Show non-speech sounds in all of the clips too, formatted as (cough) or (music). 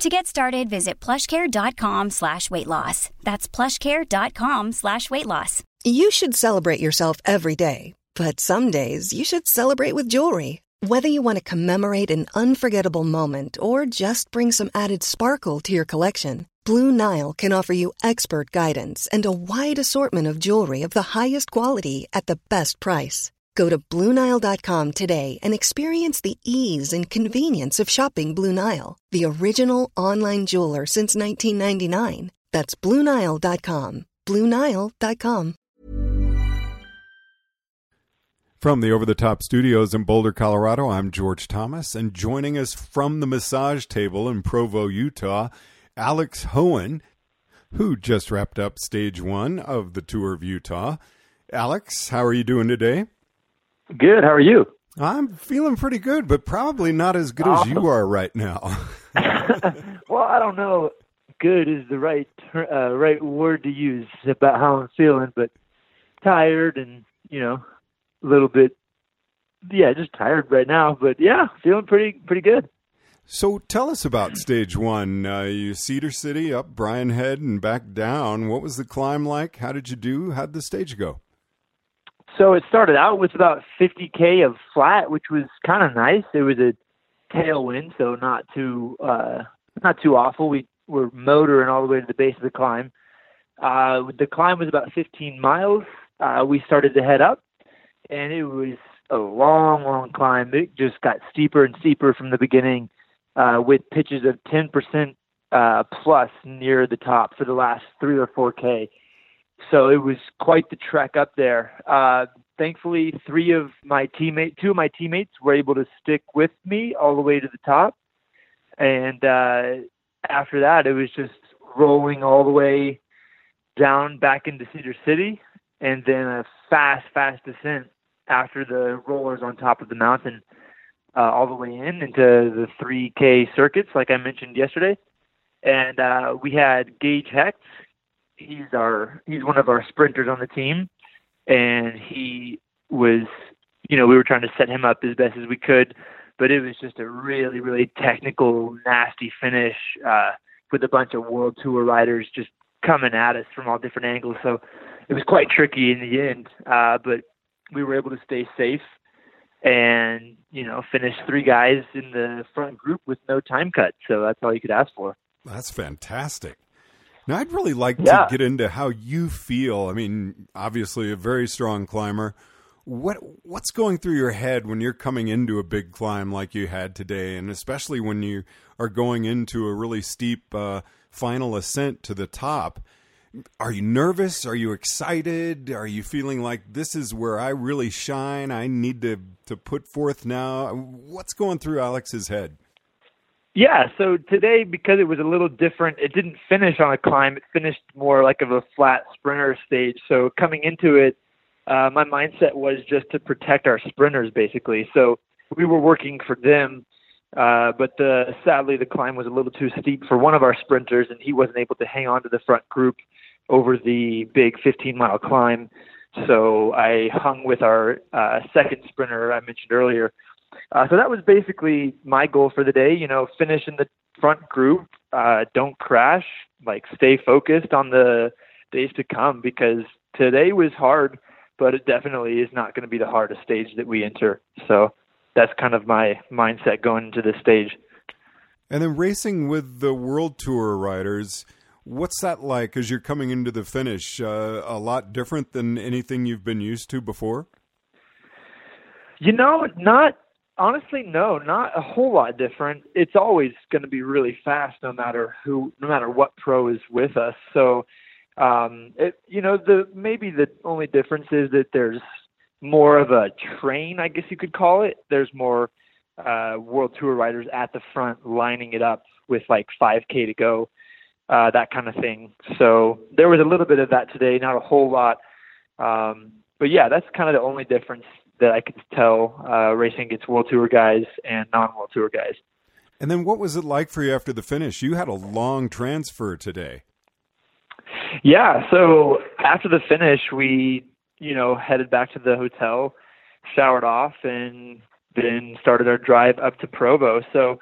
To get started, visit plushcare.com slash weight loss. That's plushcare.com slash weight loss. You should celebrate yourself every day, but some days you should celebrate with jewelry. Whether you want to commemorate an unforgettable moment or just bring some added sparkle to your collection, Blue Nile can offer you expert guidance and a wide assortment of jewelry of the highest quality at the best price. Go to BlueNile.com today and experience the ease and convenience of shopping Blue Nile, the original online jeweler since 1999. That's BlueNile.com. BlueNile.com. From the Over the Top studios in Boulder, Colorado, I'm George Thomas, and joining us from the massage table in Provo, Utah, Alex Hoehn, who just wrapped up stage one of the tour of Utah. Alex, how are you doing today? Good. How are you? I'm feeling pretty good, but probably not as good as you are right now. (laughs) (laughs) well, I don't know. Good is the right uh, right word to use about how I'm feeling, but tired and you know a little bit, yeah, just tired right now. But yeah, feeling pretty pretty good. So tell us about stage one. Uh, you Cedar City up Brian Head and back down. What was the climb like? How did you do? How'd the stage go? So it started out with about 50k of flat, which was kind of nice. It was a tailwind, so not too uh, not too awful. We were motoring all the way to the base of the climb. Uh, the climb was about 15 miles. Uh, we started to head up, and it was a long, long climb. It just got steeper and steeper from the beginning, uh, with pitches of 10% uh, plus near the top for the last three or four k. So it was quite the trek up there. Uh, thankfully, three of my teammates, two of my teammates, were able to stick with me all the way to the top. And uh, after that, it was just rolling all the way down back into Cedar City, and then a fast, fast descent after the rollers on top of the mountain, uh, all the way in into the 3K circuits, like I mentioned yesterday. And uh, we had Gage Hecht, he's our he's one of our sprinters on the team, and he was, you know, we were trying to set him up as best as we could, but it was just a really really technical, nasty finish uh, with a bunch of world tour riders just coming at us from all different angles. So it was quite tricky in the end, uh, but we were able to stay safe and you know finish three guys in the front group with no time cut. So that's all you could ask for. That's fantastic. Now, I'd really like yeah. to get into how you feel. I mean, obviously, a very strong climber. What what's going through your head when you're coming into a big climb like you had today, and especially when you are going into a really steep uh, final ascent to the top? Are you nervous? Are you excited? Are you feeling like this is where I really shine? I need to to put forth now. What's going through Alex's head? Yeah, so today because it was a little different, it didn't finish on a climb. It finished more like of a flat sprinter stage. So coming into it, uh, my mindset was just to protect our sprinters basically. So we were working for them, uh, but the, sadly the climb was a little too steep for one of our sprinters, and he wasn't able to hang on to the front group over the big 15 mile climb. So I hung with our uh, second sprinter I mentioned earlier uh, so that was basically my goal for the day. You know, finish in the front group, uh, don't crash, like stay focused on the days to come because today was hard, but it definitely is not going to be the hardest stage that we enter. So that's kind of my mindset going into this stage. And then racing with the World Tour riders, what's that like as you're coming into the finish? Uh, a lot different than anything you've been used to before? You know, not honestly, no, not a whole lot different. It's always going to be really fast, no matter who, no matter what pro is with us. So, um, it, you know, the maybe the only difference is that there's more of a train, I guess you could call it. There's more uh, world tour riders at the front lining it up with like 5K to go, uh, that kind of thing. So there was a little bit of that today, not a whole lot. Um, but yeah, that's kind of the only difference that I could tell uh, racing against World Tour guys and non-World Tour guys. And then, what was it like for you after the finish? You had a long transfer today. Yeah, so after the finish, we you know headed back to the hotel, showered off, and then started our drive up to Provo. So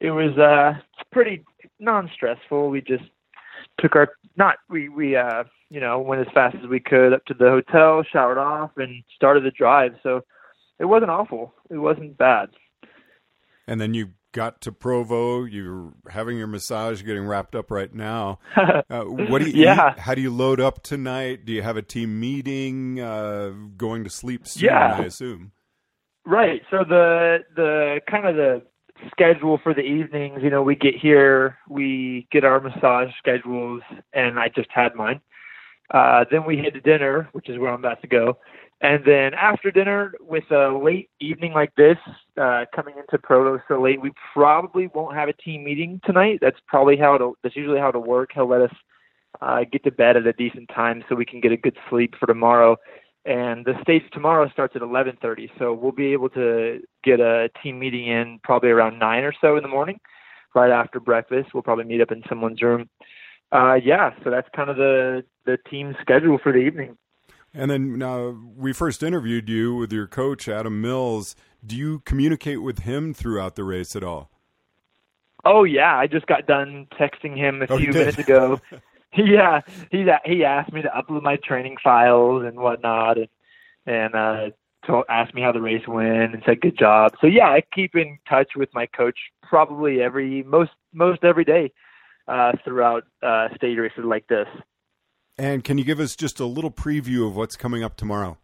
it was uh pretty non-stressful. We just took our not we we uh you know went as fast as we could up to the hotel, showered off, and started the drive. So it wasn't awful. It wasn't bad. And then you got to Provo. You're having your massage, getting wrapped up right now. (laughs) Uh, what do you? yeah. Eat? How do you load up tonight? Do you have a team meeting? Uh, going to sleep soon? Yeah. I assume. Right. So the the kind of the schedule for the evenings, you know, we get here, we get our massage schedules, and I just had mine. Uh, then we head to dinner, which is where I'm about to go. And then after dinner, with a late evening like this, uh, coming into Provo so late, we probably won't have a team meeting tonight. That's probably how it'll, that's usually how it'll work. He'll let us uh, get to bed at a decent time so we can get a good sleep for tomorrow. And the stage tomorrow starts at 11:30, so we'll be able to get a team meeting in probably around nine or so in the morning, right after breakfast. We'll probably meet up in someone's room. Uh, yeah, so that's kind of the the team schedule for the evening. And then uh, we first interviewed you with your coach Adam Mills. Do you communicate with him throughout the race at all? Oh yeah, I just got done texting him a Oh, few minutes ago. (laughs) yeah, he he asked me to upload my training files and whatnot, and and uh, told, asked me how the race went and said good job. So yeah, I keep in touch with my coach probably every most most every day uh, throughout uh, stage races like this. And can you give us just a little preview of what's coming up tomorrow?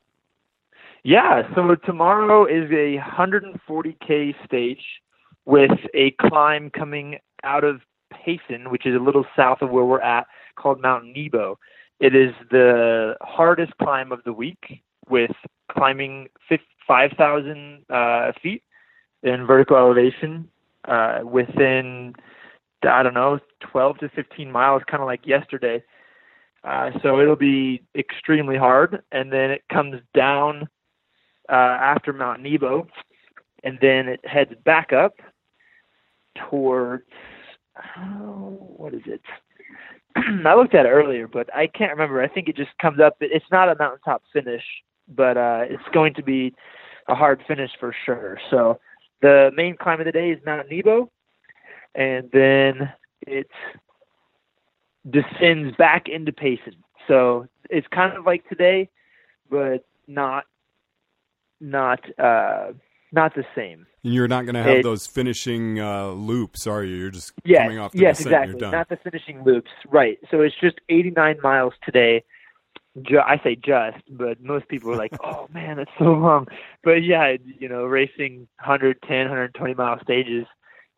Yeah, so tomorrow is a 140k stage with a climb coming out of Payson, which is a little south of where we're at, called Mount Nebo. It is the hardest climb of the week, with climbing 5,000 uh, feet in vertical elevation uh, within, I don't know, 12 to 15 miles, kind of like yesterday. Uh, so it'll be extremely hard, and then it comes down uh, after Mount Nebo, and then it heads back up towards oh, what is it? (clears throat) I looked at it earlier, but I can't remember. I think it just comes up. It's not a mountaintop finish, but uh, it's going to be a hard finish for sure. So the main climb of the day is Mount Nebo, and then it descends back into Payson. So it's kind of like today, but not not uh not the same. And you're not going to have It- those finishing uh, loops, are you? You're just Yes, coming off the yes, descent. exactly. You're done. Not the finishing loops, right? So it's just 89 miles today. Ju- I say just, but most people are like, (laughs) "Oh man, that's so long." But yeah, you know, racing 110, 120 mile stages,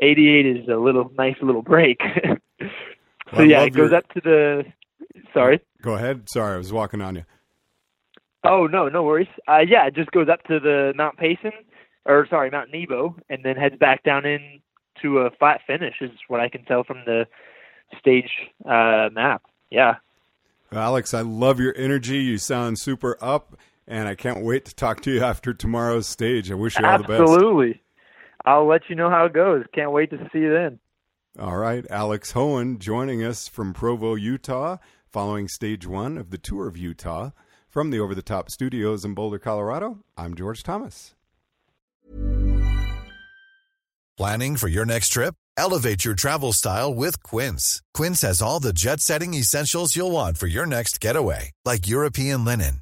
88 is a little nice little break. (laughs) so Well, yeah, it goes your- up to the. Sorry. Go ahead. Sorry, I was walking on you. Oh no, no worries. Uh, yeah, it just goes up to the Mount Payson, or sorry, Mount Nebo, and then heads back down in to a flat finish. Is what I can tell from the stage uh, map. Yeah. Alex, I love your energy. You sound super up, and I can't wait to talk to you (laughs) after tomorrow's stage. I wish you all the best. Absolutely. I'll let you know how it goes. Can't wait to see you then. All right, Alex Hoehn joining us from Provo, Utah, following stage one of the tour of Utah. From the Over the Top studios in Boulder, Colorado, I'm George Thomas. Planning for your next trip? Elevate your travel style with Quince. Quince has all the jet setting essentials you'll want for your next getaway, like European linen,